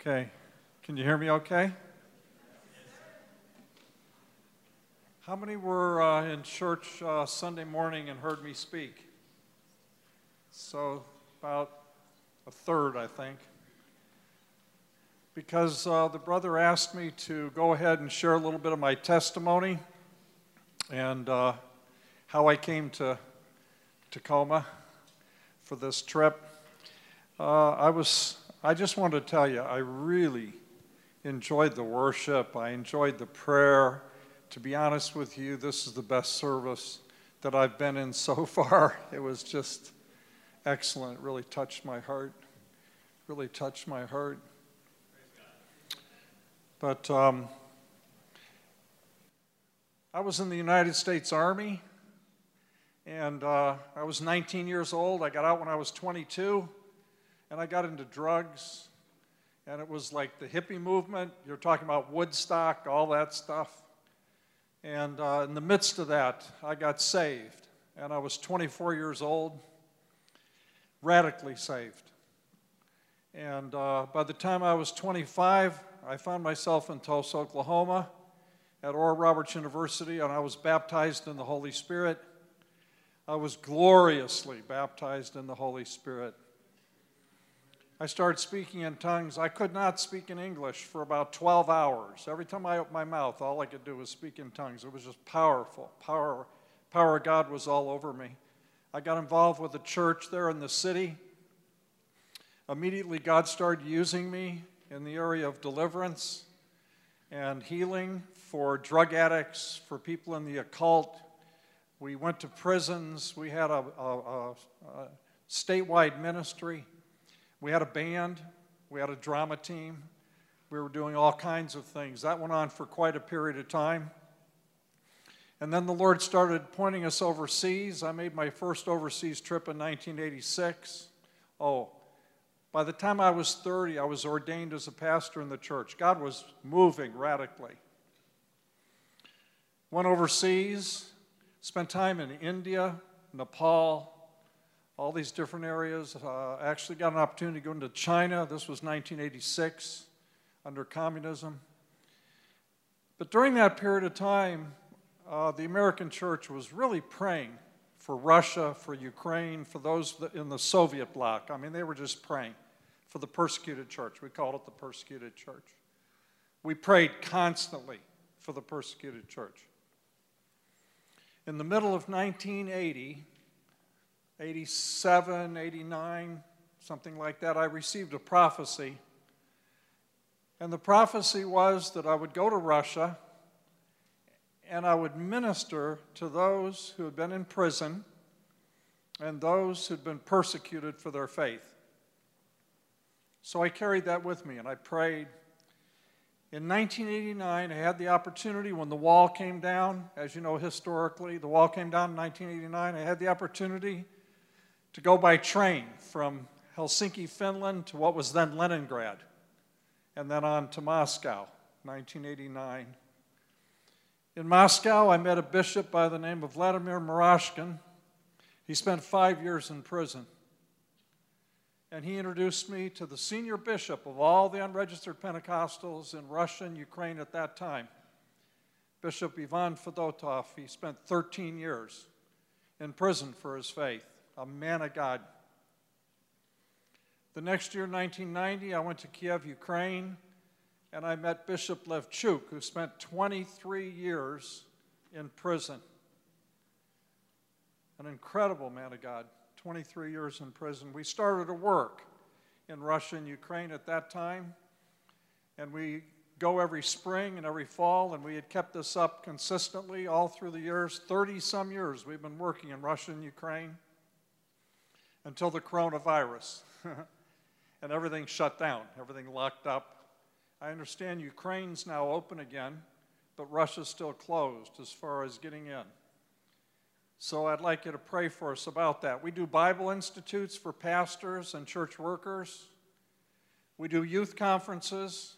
Okay. Can you hear me okay? How many were uh, in church uh, Sunday morning and heard me speak? So, about a third, I think. Because uh, the brother asked me to go ahead and share a little bit of my testimony and uh, how I came to Tacoma for this trip. Uh, I was, I just want to tell you, I really enjoyed the worship. I enjoyed the prayer. To be honest with you, this is the best service that I've been in so far. It was just excellent. It really touched my heart. Really touched my heart. But um, I was in the United States Army, and uh, I was 19 years old. I got out when I was 22, and I got into drugs and it was like the hippie movement. You're talking about Woodstock, all that stuff. And uh, in the midst of that, I got saved. And I was 24 years old, radically saved. And uh, by the time I was 25, I found myself in Tulsa, Oklahoma at Oral Roberts University, and I was baptized in the Holy Spirit. I was gloriously baptized in the Holy Spirit. I started speaking in tongues. I could not speak in English for about 12 hours. Every time I opened my mouth, all I could do was speak in tongues. It was just powerful. Power, power of God was all over me. I got involved with a church there in the city. Immediately, God started using me in the area of deliverance and healing for drug addicts, for people in the occult. We went to prisons. We had a, a, a, a statewide ministry. We had a band, we had a drama team, we were doing all kinds of things. That went on for quite a period of time. And then the Lord started pointing us overseas. I made my first overseas trip in 1986. Oh, by the time I was 30, I was ordained as a pastor in the church. God was moving radically. Went overseas, spent time in India, Nepal, all these different areas. Uh, actually got an opportunity to go into China. This was 1986 under communism. But during that period of time, uh, the American church was really praying for Russia, for Ukraine, for those in the Soviet bloc. I mean, they were just praying for the persecuted church. We called it the persecuted church. We prayed constantly for the persecuted church. In the middle of 1980, 87, 89, something like that, I received a prophecy. And the prophecy was that I would go to Russia and I would minister to those who had been in prison and those who had been persecuted for their faith. So I carried that with me and I prayed. In 1989, I had the opportunity when the wall came down. As you know, historically, the wall came down in 1989. I had the opportunity to go by train from Helsinki, Finland to what was then Leningrad, and then on to Moscow, 1989. In Moscow, I met a bishop by the name of Vladimir Murashkin. He spent five years in prison. And he introduced me to the senior bishop of all the unregistered Pentecostals in Russia and Ukraine at that time, Bishop Ivan Fedotov. He spent 13 years in prison for his faith a man of God. The next year, 1990, I went to Kiev, Ukraine, and I met Bishop Levchuk, who spent 23 years in prison. An incredible man of God, 23 years in prison. We started a work in Russia and Ukraine at that time, and we go every spring and every fall, and we had kept this up consistently all through the years. 30 some years we've been working in Russia and Ukraine until the coronavirus. and everything shut down, everything locked up. I understand Ukraine's now open again, but Russia's still closed as far as getting in. So I'd like you to pray for us about that. We do Bible institutes for pastors and church workers. We do youth conferences.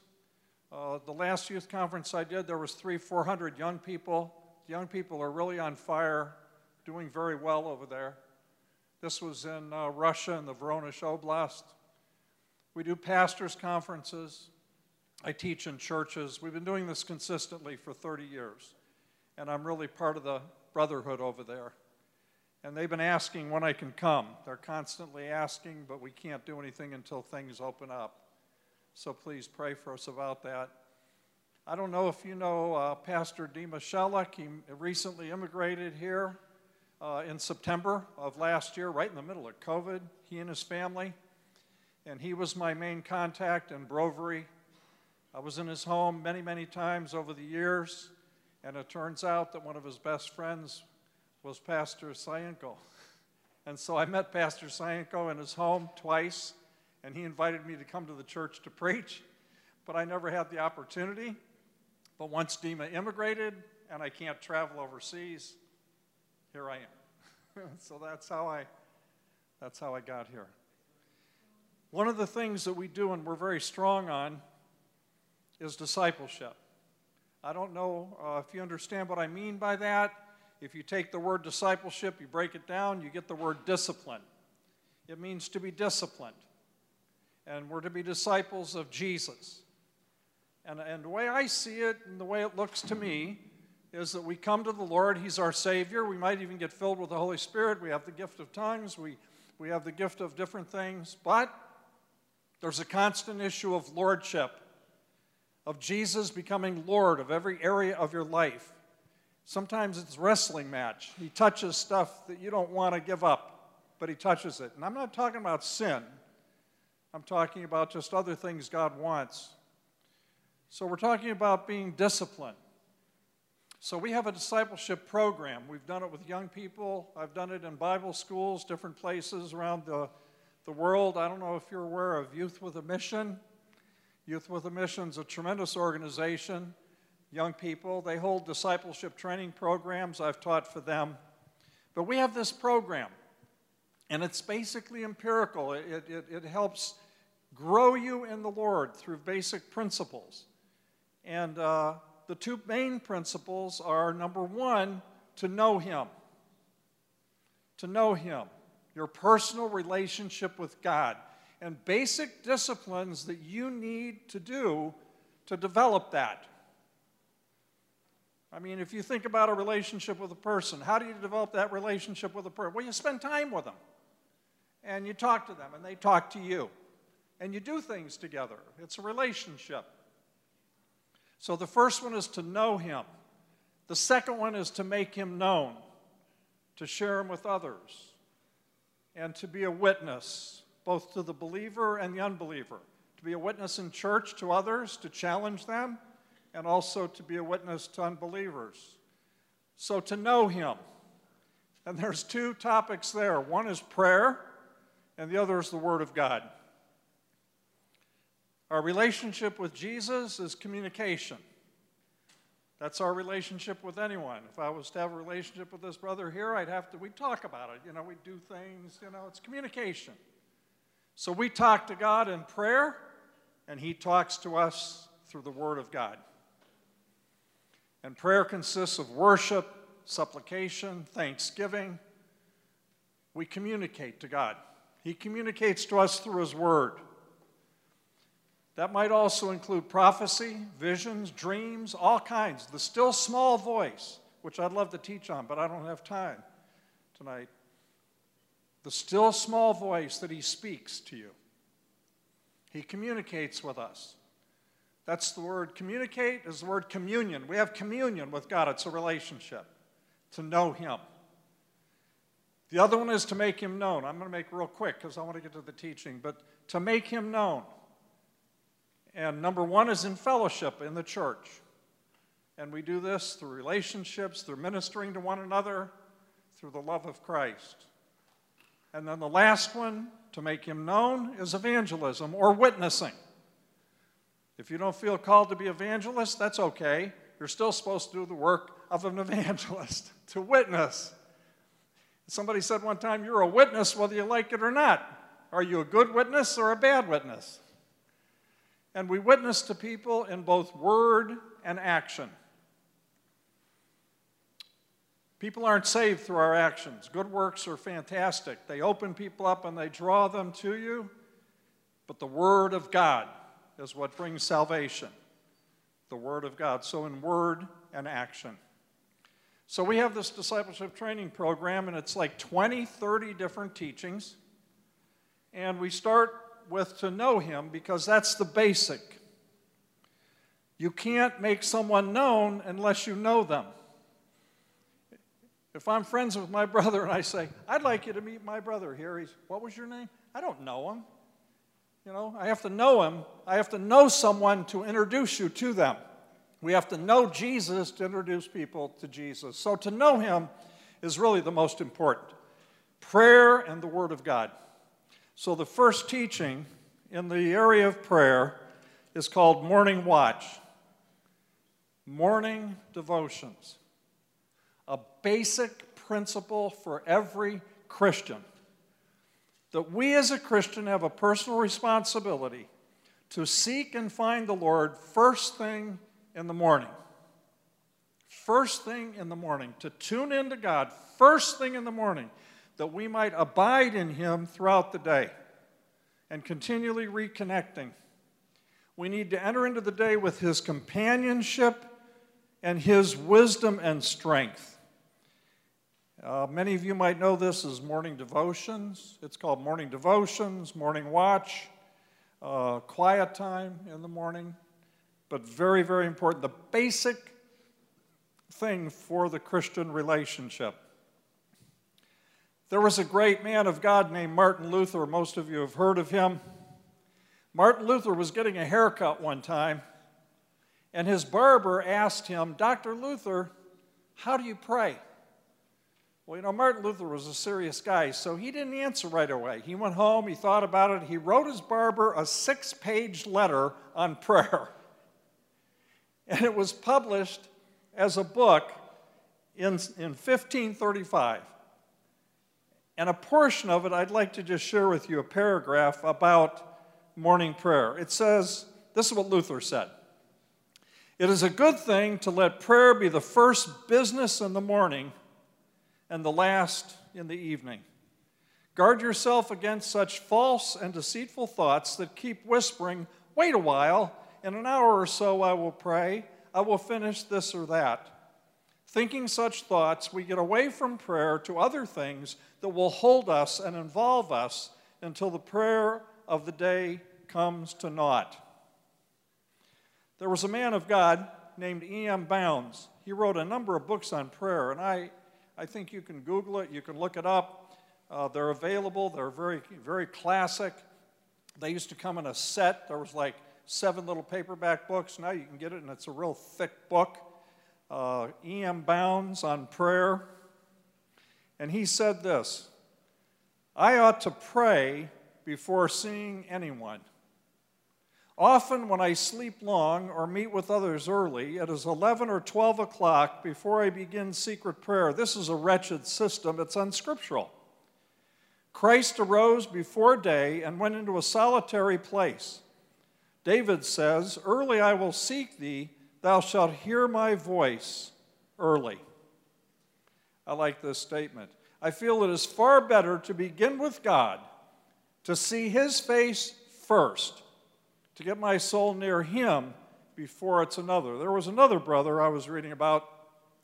Uh, the last youth conference I did, there was three, four hundred young people. The young people are really on fire, doing very well over there. This was in uh, Russia in the Voronezh Oblast. We do pastors' conferences. I teach in churches. We've been doing this consistently for 30 years. And I'm really part of the brotherhood over there. And they've been asking when I can come. They're constantly asking, but we can't do anything until things open up. So please pray for us about that. I don't know if you know uh, Pastor Dima Shellick. He recently immigrated here uh, in September of last year, right in the middle of COVID, he and his family. And he was my main contact in Brovary. I was in his home many, many times over the years. And it turns out that one of his best friends was Pastor Sayenko. And so I met Pastor Sayenko in his home twice, and he invited me to come to the church to preach, but I never had the opportunity. But once Dima immigrated and I can't travel overseas, here I am. so that's how I that's how I got here. One of the things that we do and we're very strong on is discipleship. I don't know uh, if you understand what I mean by that. If you take the word discipleship, you break it down, you get the word discipline. It means to be disciplined. And we're to be disciples of Jesus. And, and the way I see it and the way it looks to me is that we come to the Lord, He's our Savior. We might even get filled with the Holy Spirit. We have the gift of tongues, we, we have the gift of different things. But there's a constant issue of lordship, of Jesus becoming Lord of every area of your life. Sometimes it's wrestling match. He touches stuff that you don't want to give up, but he touches it. And I'm not talking about sin, I'm talking about just other things God wants. So we're talking about being disciplined. So we have a discipleship program. We've done it with young people. I've done it in Bible schools, different places around the, the world. I don't know if you're aware of Youth with a Mission. Youth with a Mission is a tremendous organization young people. They hold discipleship training programs. I've taught for them. But we have this program, and it's basically empirical. It, it, it helps grow you in the Lord through basic principles. And uh, the two main principles are number one, to know Him. To know Him, your personal relationship with God, and basic disciplines that you need to do to develop that. I mean, if you think about a relationship with a person, how do you develop that relationship with a person? Well, you spend time with them, and you talk to them, and they talk to you, and you do things together. It's a relationship. So the first one is to know Him, the second one is to make Him known, to share Him with others, and to be a witness, both to the believer and the unbeliever. To be a witness in church to others, to challenge them and also to be a witness to unbelievers. So to know Him. And there's two topics there one is prayer, and the other is the Word of God. Our relationship with Jesus is communication. That's our relationship with anyone. If I was to have a relationship with this brother here, I'd have to, we'd talk about it. You know, we'd do things, you know, it's communication. So we talk to God in prayer, and He talks to us through the Word of God. And prayer consists of worship, supplication, thanksgiving. We communicate to God. He communicates to us through His Word. That might also include prophecy, visions, dreams, all kinds. The still small voice, which I'd love to teach on, but I don't have time tonight. The still small voice that He speaks to you. He communicates with us. That's the word communicate, is the word communion. We have communion with God, it's a relationship, to know Him. The other one is to make Him known. I'm going to make real quick because I want to get to the teaching, but to make Him known. And number one is in fellowship in the church. And we do this through relationships, through ministering to one another, through the love of Christ. And then the last one, to make Him known, is evangelism or witnessing. If you don't feel called to be evangelist, that's okay. You're still supposed to do the work of an evangelist, to witness. Somebody said one time, You're a witness whether you like it or not. Are you a good witness or a bad witness? And we witness to people in both word and action. People aren't saved through our actions. Good works are fantastic. They open people up and they draw them to you. but the Word of God is what brings salvation. The Word of God. So, in word and action. So, we have this discipleship training program, and it's like 20, 30 different teachings. And we start with to know Him because that's the basic. You can't make someone known unless you know them. If I'm friends with my brother and I say, I'd like you to meet my brother here, he's, what was your name? I don't know him. You know, I have to know him. I have to know someone to introduce you to them. We have to know Jesus to introduce people to Jesus. So to know him is really the most important. Prayer and the Word of God. So the first teaching in the area of prayer is called Morning Watch. Morning devotions. A basic principle for every Christian that we as a Christian have a personal responsibility to seek and find the Lord first thing in the morning. First thing in the morning, to tune into God first thing in the morning, that we might abide in Him throughout the day and continually reconnecting. We need to enter into the day with His companionship and His wisdom and strength. Uh, many of you might know this as morning devotions. It's called morning devotions, morning watch, uh, quiet time in the morning. But very, very important. The basic thing for the Christian relationship. There was a great man of God named Martin Luther. Most of you have heard of him. Martin Luther was getting a haircut one time, and his barber asked him, Dr. Luther, how do you pray? Well, you know, Martin Luther was a serious guy, so he didn't answer right away. He went home, he thought about it, he wrote his barber a six page letter on prayer. And it was published as a book in, in 1535. And a portion of it I'd like to just share with you a paragraph about morning prayer. It says, This is what Luther said. It is a good thing to let prayer be the first business in the morning and the last in the evening. Guard yourself against such false and deceitful thoughts that keep whispering, Wait a while, in an hour or so I will pray, I will finish this or that. Thinking such thoughts, we get away from prayer to other things that will hold us and involve us until the prayer of the day comes to naught. There was a man of God named E.M. Bounds. He wrote a number of books on prayer, and I I think you can Google it, you can look it up. Uh, they're available, they're very, very classic. They used to come in a set. There was like seven little paperback books. Now you can get it, and it's a real thick book. Uh, E.M. Bounds on prayer. And he said this I ought to pray before seeing anyone. Often, when I sleep long or meet with others early, it is 11 or 12 o'clock before I begin secret prayer. This is a wretched system, it's unscriptural. Christ arose before day and went into a solitary place. David says, Early I will seek thee, thou shalt hear my voice early. I like this statement. I feel it is far better to begin with God, to see his face first to get my soul near Him before it's another. There was another brother I was reading about.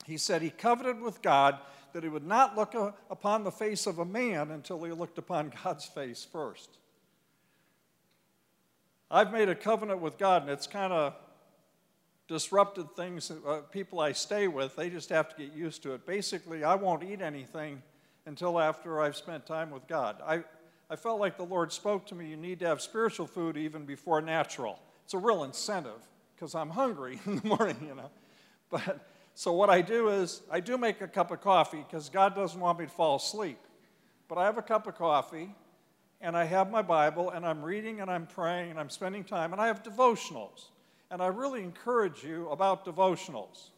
He said he coveted with God that he would not look upon the face of a man until he looked upon God's face first. I've made a covenant with God, and it's kind of disrupted things. Uh, people I stay with, they just have to get used to it. Basically, I won't eat anything until after I've spent time with God. I, I felt like the Lord spoke to me, you need to have spiritual food even before natural. It's a real incentive because I'm hungry in the morning, you know. But so what I do is I do make a cup of coffee because God doesn't want me to fall asleep. But I have a cup of coffee and I have my Bible and I'm reading and I'm praying and I'm spending time and I have devotionals. And I really encourage you about devotionals.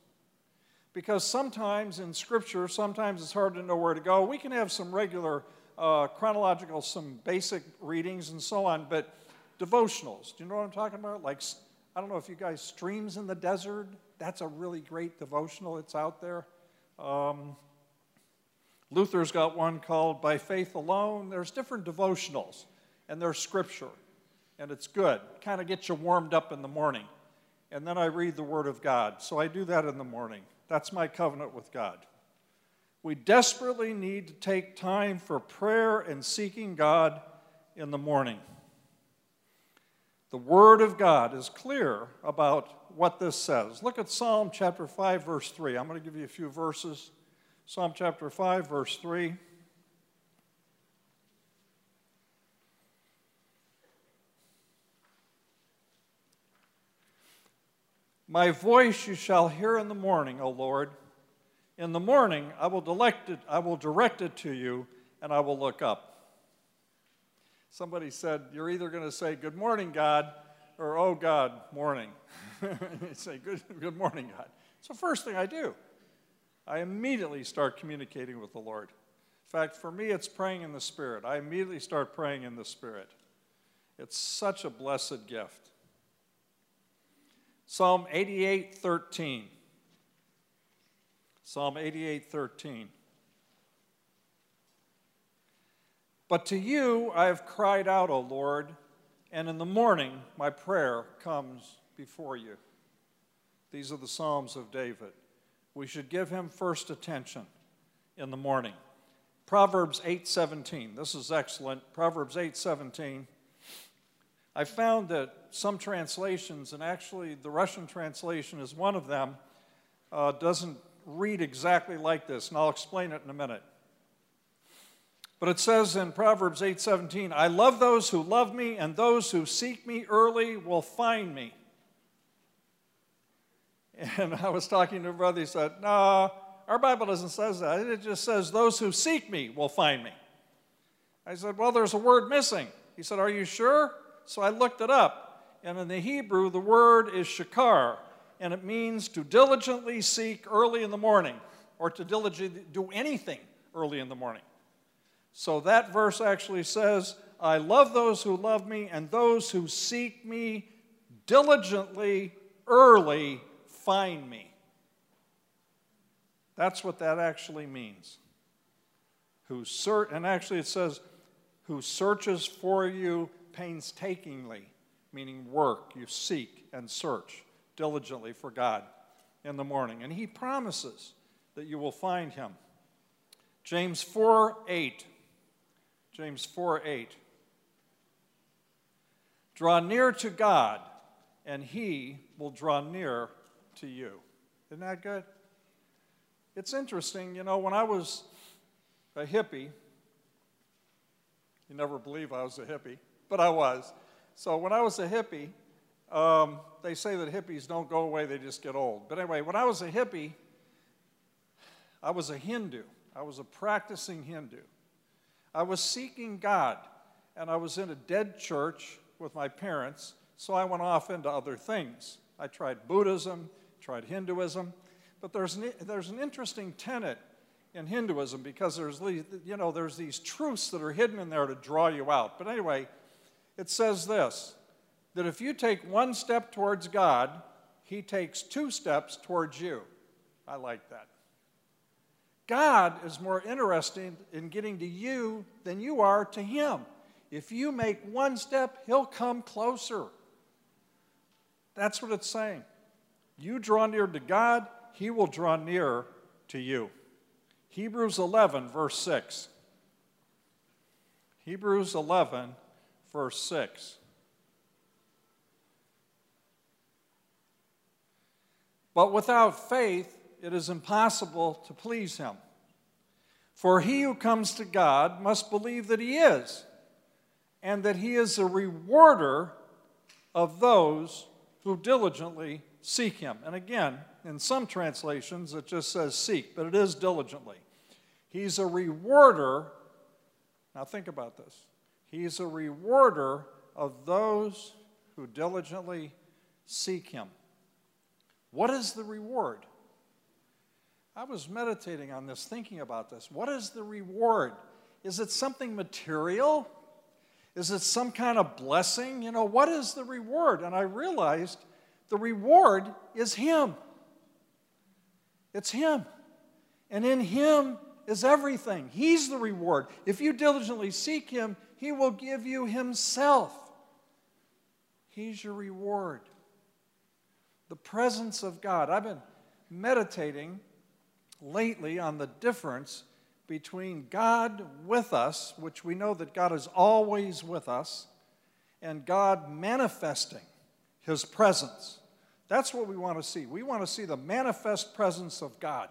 Because sometimes in Scripture, sometimes it's hard to know where to go. We can have some regular uh, chronological, some basic readings and so on, but devotionals. Do you know what I'm talking about? Like, I don't know if you guys, Streams in the Desert, that's a really great devotional. It's out there. Um, Luther's got one called By Faith Alone. There's different devotionals, and they're scripture. and it's good. Kind of gets you warmed up in the morning. And then I read the Word of God. So I do that in the morning. That's my covenant with God. We desperately need to take time for prayer and seeking God in the morning. The Word of God is clear about what this says. Look at Psalm chapter 5, verse 3. I'm going to give you a few verses. Psalm chapter 5, verse 3. My voice you shall hear in the morning, O Lord. In the morning I will, it, I will direct it to you, and I will look up. Somebody said, You're either going to say, Good morning, God, or Oh, God, morning. say, good, good morning, God. The first thing I do. I immediately start communicating with the Lord. In fact, for me, it's praying in the Spirit. I immediately start praying in the Spirit. It's such a blessed gift. Psalm 88 13. Psalm 88 13. But to you I have cried out, O Lord, and in the morning my prayer comes before you. These are the Psalms of David. We should give him first attention in the morning. Proverbs 8:17. This is excellent. Proverbs 8:17. I found that some translations, and actually the Russian translation is one of them, uh, doesn't read exactly like this, and I'll explain it in a minute. But it says in Proverbs 8:17, "I love those who love me, and those who seek me early will find me." And I was talking to a brother, he said, No, our Bible doesn't say that. It just says, Those who seek me will find me. I said, Well, there's a word missing. He said, Are you sure? So I looked it up, and in the Hebrew, the word is shakar, and it means to diligently seek early in the morning, or to diligently do anything early in the morning. So that verse actually says, I love those who love me, and those who seek me diligently early find me. That's what that actually means. Who search, and actually it says, who searches for you painstakingly, meaning work, you seek and search diligently for God in the morning. And he promises that you will find him. James 4 8. James 4 8. Draw near to God, and he will draw near to you. Isn't that good? It's interesting, you know, when I was a hippie, you never believe I was a hippie but I was. So when I was a hippie, um, they say that hippies don't go away, they just get old. But anyway, when I was a hippie, I was a Hindu. I was a practicing Hindu. I was seeking God, and I was in a dead church with my parents, so I went off into other things. I tried Buddhism, tried Hinduism, but there's an, there's an interesting tenet in Hinduism because there's, you know, there's these truths that are hidden in there to draw you out. But anyway, it says this that if you take one step towards God, He takes two steps towards you. I like that. God is more interested in getting to you than you are to Him. If you make one step, He'll come closer. That's what it's saying. You draw near to God, He will draw near to you. Hebrews 11, verse 6. Hebrews 11, verse 6. But without faith, it is impossible to please him. For he who comes to God must believe that he is, and that he is a rewarder of those who diligently seek him. And again, in some translations, it just says seek, but it is diligently. He's a rewarder. Now, think about this He's a rewarder of those who diligently seek him. What is the reward? I was meditating on this, thinking about this. What is the reward? Is it something material? Is it some kind of blessing? You know, what is the reward? And I realized the reward is Him. It's Him. And in Him is everything. He's the reward. If you diligently seek Him, he will give you Himself. He's your reward. The presence of God. I've been meditating lately on the difference between God with us, which we know that God is always with us, and God manifesting His presence. That's what we want to see. We want to see the manifest presence of God,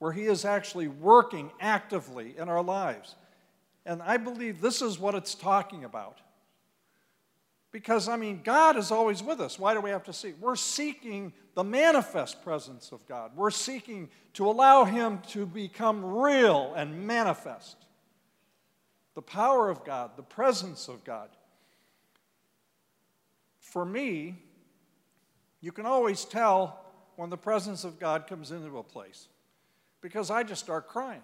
where He is actually working actively in our lives. And I believe this is what it's talking about. Because, I mean, God is always with us. Why do we have to seek? We're seeking the manifest presence of God. We're seeking to allow Him to become real and manifest. The power of God, the presence of God. For me, you can always tell when the presence of God comes into a place because I just start crying.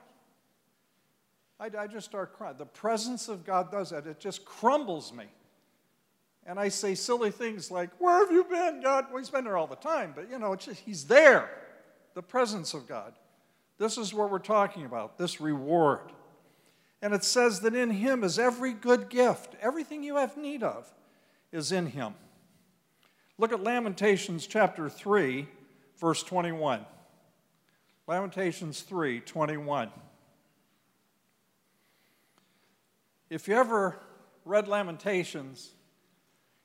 I, I just start crying. The presence of God does that, it just crumbles me. And I say silly things like, Where have you been, God? Well, He's been there all the time, but you know, just, He's there. The presence of God. This is what we're talking about this reward. And it says that in Him is every good gift, everything you have need of is in Him. Look at Lamentations chapter 3, verse 21. Lamentations 3, 21. If you ever read Lamentations,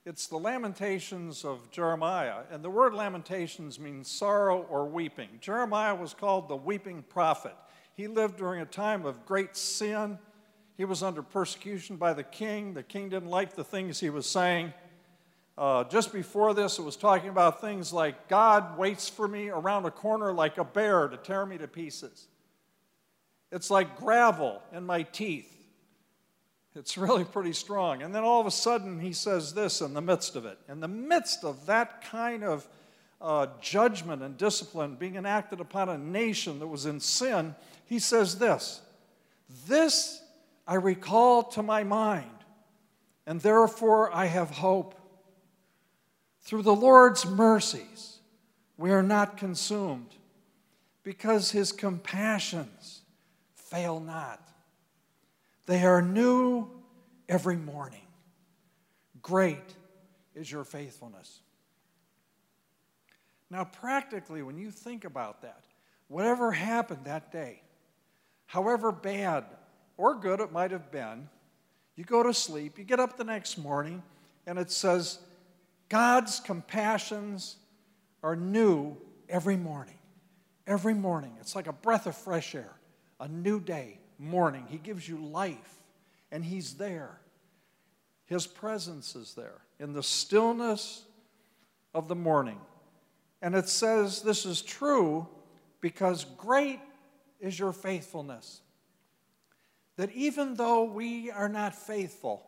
it's the lamentations of Jeremiah. And the word lamentations means sorrow or weeping. Jeremiah was called the weeping prophet. He lived during a time of great sin. He was under persecution by the king. The king didn't like the things he was saying. Uh, just before this, it was talking about things like God waits for me around a corner like a bear to tear me to pieces. It's like gravel in my teeth. It's really pretty strong. And then all of a sudden, he says this in the midst of it. In the midst of that kind of uh, judgment and discipline being enacted upon a nation that was in sin, he says this This I recall to my mind, and therefore I have hope. Through the Lord's mercies, we are not consumed, because his compassions fail not. They are new every morning. Great is your faithfulness. Now, practically, when you think about that, whatever happened that day, however bad or good it might have been, you go to sleep, you get up the next morning, and it says, God's compassions are new every morning. Every morning. It's like a breath of fresh air, a new day, morning. He gives you life, and He's there. His presence is there in the stillness of the morning. And it says this is true because great is your faithfulness. That even though we are not faithful,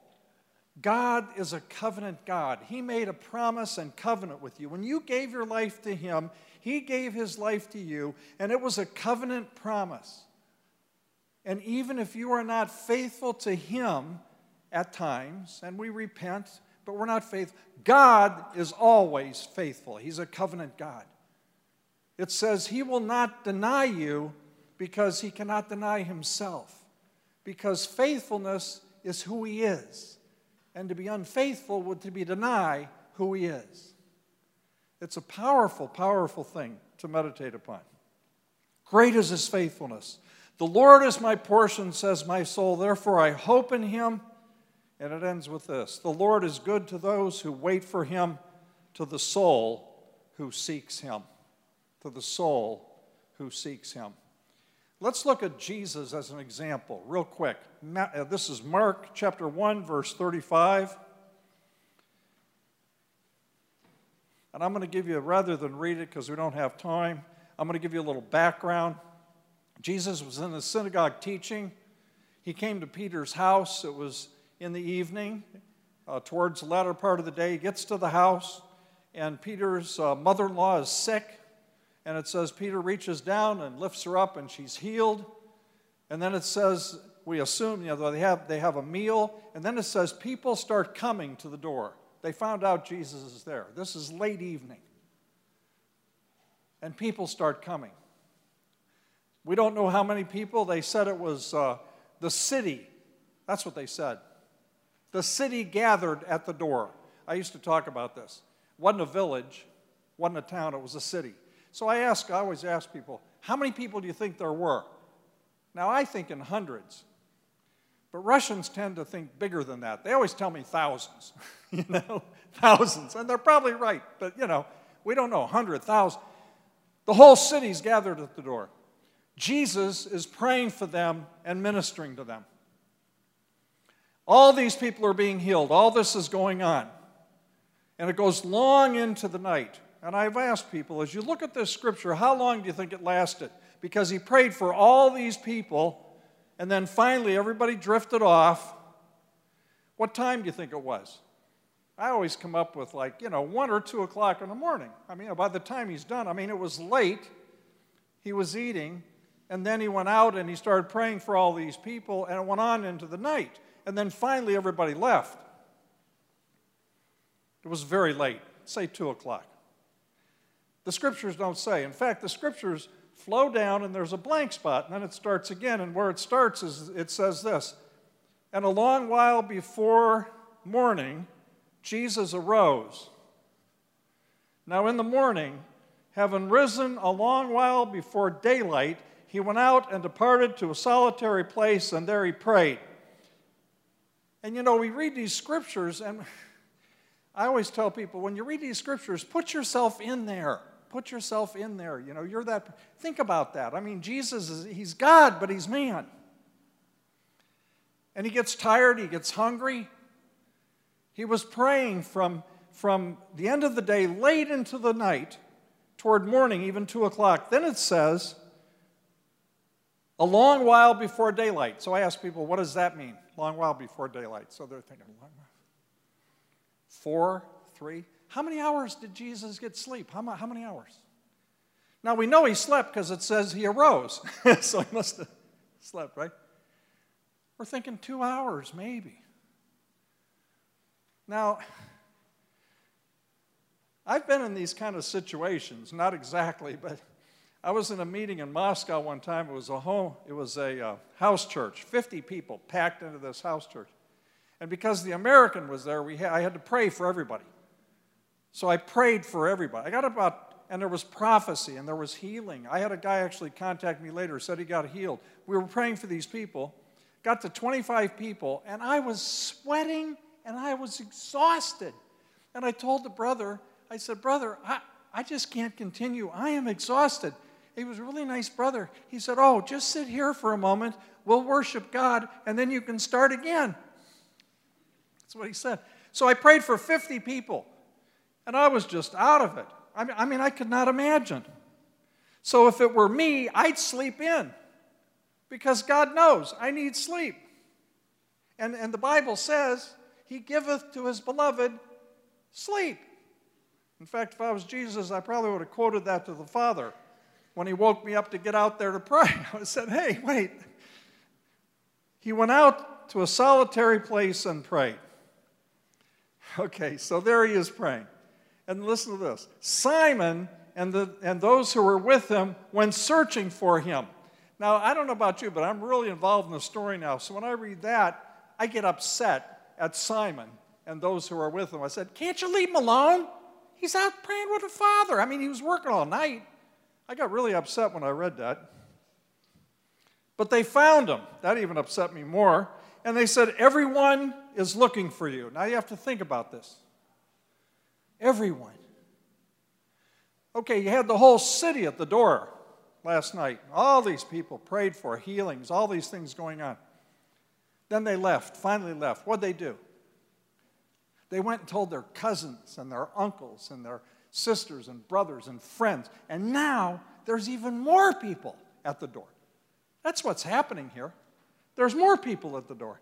God is a covenant God. He made a promise and covenant with you. When you gave your life to Him, He gave His life to you, and it was a covenant promise. And even if you are not faithful to Him at times, and we repent, but we're not faithful, God is always faithful. He's a covenant God. It says He will not deny you because He cannot deny Himself, because faithfulness is who He is. And to be unfaithful would to be deny who He is. It's a powerful, powerful thing to meditate upon. Great is His faithfulness. The Lord is my portion, says my soul, therefore I hope in him. And it ends with this The Lord is good to those who wait for him, to the soul who seeks him. To the soul who seeks him. Let's look at Jesus as an example, real quick. Uh, this is Mark chapter 1, verse 35. And I'm going to give you, rather than read it because we don't have time, I'm going to give you a little background. Jesus was in the synagogue teaching. He came to Peter's house. It was in the evening, uh, towards the latter part of the day. He gets to the house, and Peter's uh, mother in law is sick. And it says Peter reaches down and lifts her up, and she's healed. And then it says, we assume, you know, they have, they have a meal. And then it says, people start coming to the door. They found out Jesus is there. This is late evening. And people start coming. We don't know how many people. They said it was uh, the city. That's what they said. The city gathered at the door. I used to talk about this. Wasn't a village, wasn't a town, it was a city. So I ask, I always ask people, how many people do you think there were? Now I think in hundreds. But Russians tend to think bigger than that. They always tell me thousands, you know, thousands. And they're probably right, but you know, we don't know, 100,000. The whole city's gathered at the door. Jesus is praying for them and ministering to them. All these people are being healed. All this is going on. And it goes long into the night. And I've asked people, as you look at this scripture, how long do you think it lasted? Because he prayed for all these people, and then finally everybody drifted off. What time do you think it was? I always come up with like, you know, one or two o'clock in the morning. I mean, by the time he's done, I mean, it was late. He was eating, and then he went out and he started praying for all these people, and it went on into the night. And then finally, everybody left. It was very late, say two o'clock. The scriptures don't say. In fact, the scriptures flow down and there's a blank spot, and then it starts again. And where it starts is it says this And a long while before morning, Jesus arose. Now, in the morning, having risen a long while before daylight, he went out and departed to a solitary place, and there he prayed. And you know, we read these scriptures, and I always tell people when you read these scriptures, put yourself in there. Put yourself in there. You know, you're that. Think about that. I mean, Jesus is, he's God, but he's man. And he gets tired, he gets hungry, he was praying from, from the end of the day late into the night toward morning, even 2 o'clock. Then it says, a long while before daylight. So I ask people, what does that mean? Long while before daylight. So they're thinking, four, three. How many hours did Jesus get sleep? How, how many hours? Now we know he slept because it says he arose. so he must have slept, right? We're thinking two hours, maybe. Now, I've been in these kind of situations, not exactly, but I was in a meeting in Moscow one time. It was a home, it was a uh, house church, 50 people packed into this house church. And because the American was there, we I had to pray for everybody. So I prayed for everybody. I got about, and there was prophecy and there was healing. I had a guy actually contact me later, said he got healed. We were praying for these people, got to 25 people, and I was sweating and I was exhausted. And I told the brother, I said, Brother, I, I just can't continue. I am exhausted. He was a really nice brother. He said, Oh, just sit here for a moment. We'll worship God, and then you can start again. That's what he said. So I prayed for 50 people, and I was just out of it. I mean, I, could not imagine. So if it were me, I'd sleep in because God knows I need sleep. And, and the Bible says he giveth to his beloved sleep. In fact, if I was Jesus, I probably would have quoted that to the Father when he woke me up to get out there to pray. I said, hey, wait. He went out to a solitary place and prayed. Okay, so there he is praying. And listen to this Simon and, the, and those who were with him went searching for him. Now, I don't know about you, but I'm really involved in the story now. So when I read that, I get upset at Simon and those who are with him. I said, Can't you leave him alone? He's out praying with the Father. I mean, he was working all night. I got really upset when I read that. But they found him. That even upset me more. And they said, Everyone is looking for you. Now you have to think about this. Everyone. Okay, you had the whole city at the door last night. All these people prayed for healings, all these things going on. Then they left, finally left. What'd they do? They went and told their cousins and their uncles and their sisters and brothers and friends. And now there's even more people at the door. That's what's happening here. There's more people at the door.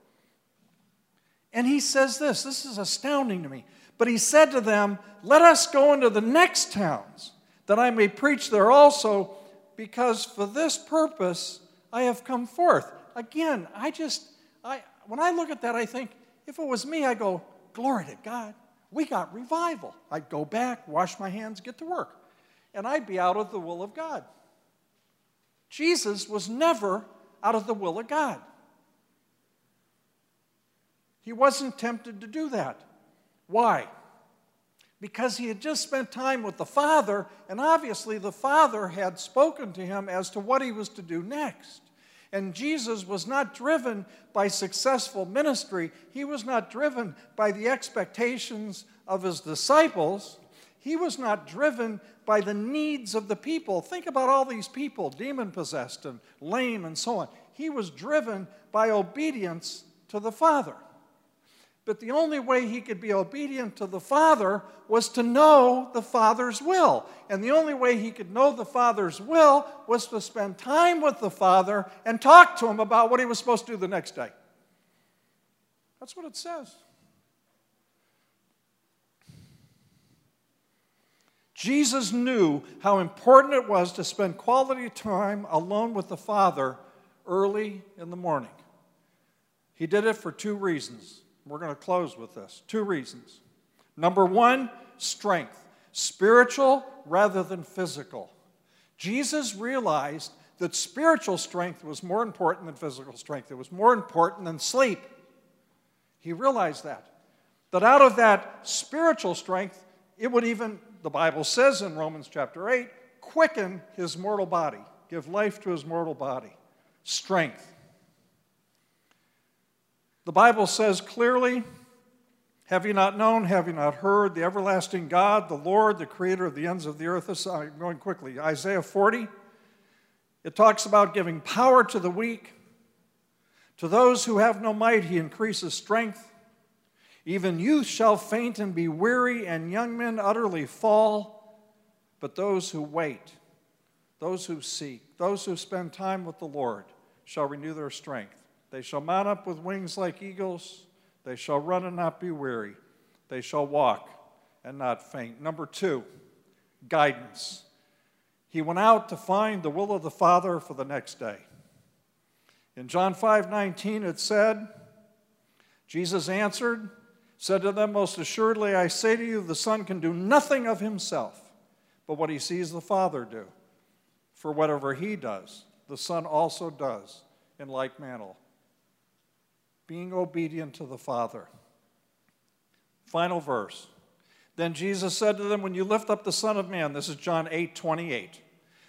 And he says this this is astounding to me. But he said to them, Let us go into the next towns, that I may preach there also, because for this purpose I have come forth. Again, I just I, when I look at that, I think, if it was me, I go, glory to God. We got revival. I'd go back, wash my hands, get to work. And I'd be out of the will of God. Jesus was never out of the will of God. He wasn't tempted to do that. Why? because he had just spent time with the Father, and obviously the Father had spoken to him as to what he was to do next. And Jesus was not driven by successful ministry, he was not driven by the expectations of his disciples. He was not driven by the needs of the people. Think about all these people, demon possessed and lame and so on. He was driven by obedience to the Father. But the only way he could be obedient to the Father was to know the Father's will. And the only way he could know the Father's will was to spend time with the Father and talk to him about what he was supposed to do the next day. That's what it says. Jesus knew how important it was to spend quality time alone with the Father early in the morning. He did it for two reasons. We're going to close with this. Two reasons. Number one, strength, spiritual rather than physical. Jesus realized that spiritual strength was more important than physical strength, it was more important than sleep. He realized that. That out of that spiritual strength, it would even, the Bible says in Romans chapter 8, quicken his mortal body, give life to his mortal body. Strength. The Bible says clearly, Have you not known, have you not heard, the everlasting God, the Lord, the creator of the ends of the earth? I'm going quickly. Isaiah 40, it talks about giving power to the weak. To those who have no might, he increases strength. Even youth shall faint and be weary, and young men utterly fall. But those who wait, those who seek, those who spend time with the Lord shall renew their strength. They shall mount up with wings like eagles. They shall run and not be weary. They shall walk and not faint. Number two, guidance. He went out to find the will of the Father for the next day. In John 5 19, it said, Jesus answered, said to them, Most assuredly, I say to you, the Son can do nothing of himself but what he sees the Father do. For whatever he does, the Son also does in like manner being obedient to the Father. Final verse. Then Jesus said to them, When you lift up the Son of Man, this is John 8 28.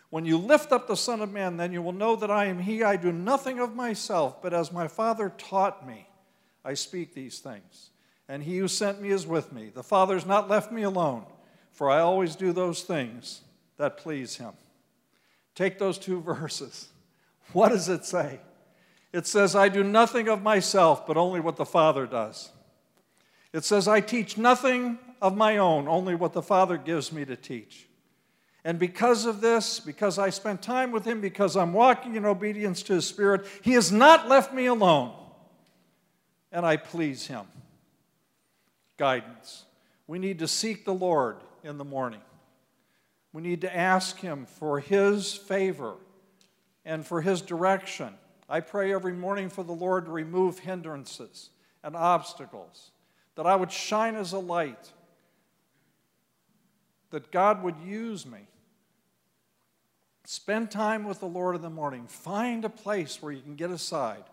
When you lift up the Son of Man, then you will know that I am He. I do nothing of myself, but as my Father taught me, I speak these things. And He who sent me is with me. The Father has not left me alone, for I always do those things that please Him. Take those two verses. What does it say? It says, I do nothing of myself, but only what the Father does. It says, I teach nothing of my own, only what the Father gives me to teach. And because of this, because I spent time with Him, because I'm walking in obedience to His Spirit, He has not left me alone. And I please Him. Guidance. We need to seek the Lord in the morning. We need to ask Him for His favor and for His direction I pray every morning for the Lord to remove hindrances and obstacles, that I would shine as a light, that God would use me. Spend time with the Lord in the morning. Find a place where you can get aside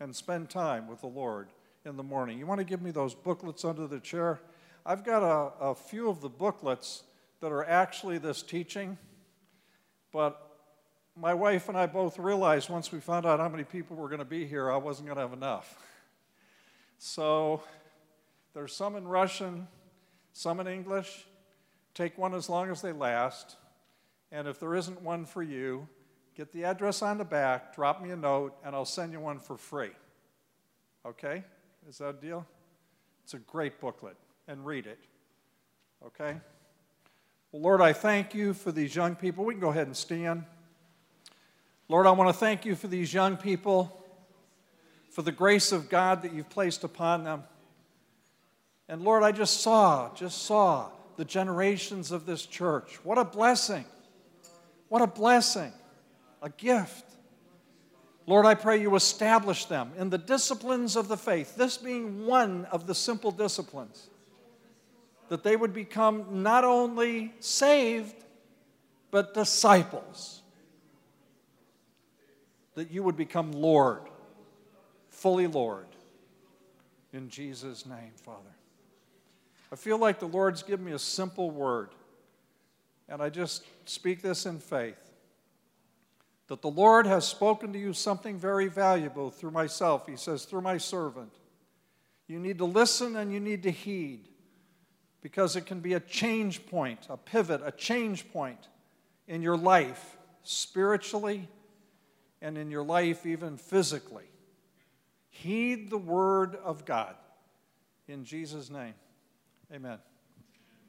and spend time with the Lord in the morning. You want to give me those booklets under the chair? I've got a, a few of the booklets that are actually this teaching, but my wife and I both realized once we found out how many people were going to be here, I wasn't going to have enough. So there's some in Russian, some in English. Take one as long as they last. And if there isn't one for you, get the address on the back, drop me a note, and I'll send you one for free. Okay? Is that a deal? It's a great booklet, and read it. Okay? Well, Lord, I thank you for these young people. We can go ahead and stand. Lord, I want to thank you for these young people, for the grace of God that you've placed upon them. And Lord, I just saw, just saw the generations of this church. What a blessing! What a blessing! A gift. Lord, I pray you establish them in the disciplines of the faith, this being one of the simple disciplines, that they would become not only saved, but disciples that you would become Lord, fully Lord. In Jesus' name, Father. I feel like the Lord's given me a simple word, and I just speak this in faith that the Lord has spoken to you something very valuable through myself. He says, through my servant. You need to listen and you need to heed because it can be a change point, a pivot, a change point in your life, spiritually and in your life, even physically. Heed the word of God. In Jesus' name, amen.